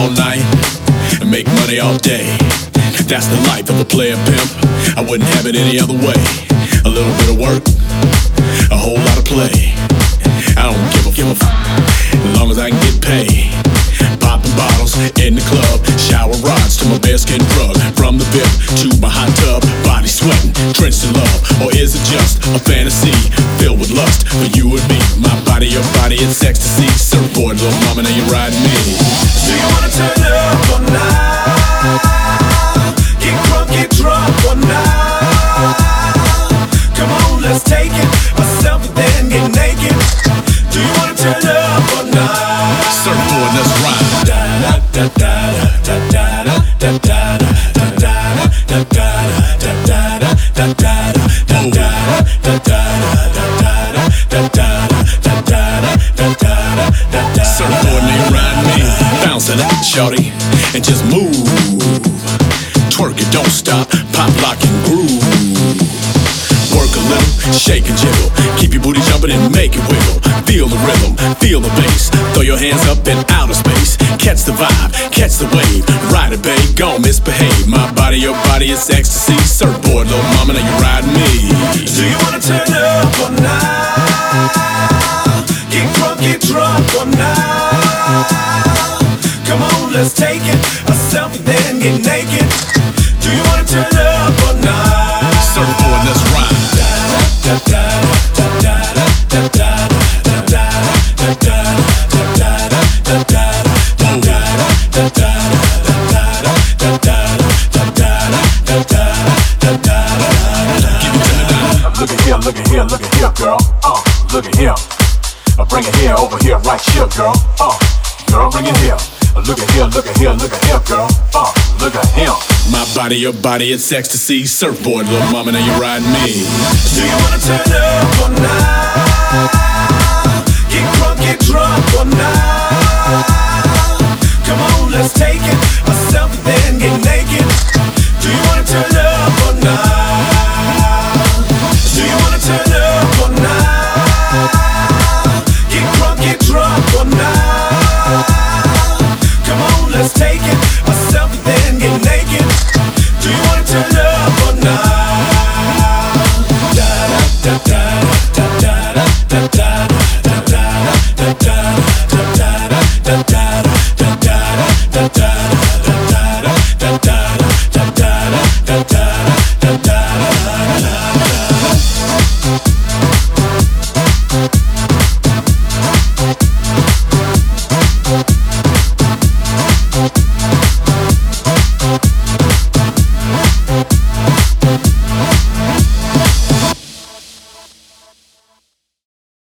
all night and make money all day. That's the life of a player pimp. I wouldn't have it any other way. A little bit of work, a whole lot of play. I don't give a, give a f- as long as I can get paid. Popping bottles in the club, shower rods to my bearskin rug. From the VIP to my hot tub, body sweating, drenched in love. Or is it just a fantasy filled with lust for you and me? My body, your body, it's ecstasy. Surfboard, little mama, now you ride me. Shorty, and just move. Twerk it, don't stop. Pop, lock, groove. Work a little, shake and jiggle. Keep your booty jumping and make it wiggle. Feel the bass. Throw your hands up in outer space. Catch the vibe, catch the wave. Ride it, babe, gon' misbehave. My body, your body, it's ecstasy. Surfboard, little mama, now you ride me. Do you wanna turn up or not? Get drunk, get drunk or not? Come on, let's take it. A selfie, then get naked. Do you wanna turn up or not? Surfboard, let's ride. Look at here, look at here, look at here, girl. Uh, look at here. Uh, bring it here, over here, right here, girl. Uh, girl, bring it here. Uh, look at here, look at here, look at here, girl. Uh, look at him. My body, your body, it's ecstasy. Surfboard, little mama, now you ride me. Do you wanna turn up or not? Get crunk, get drunk or not?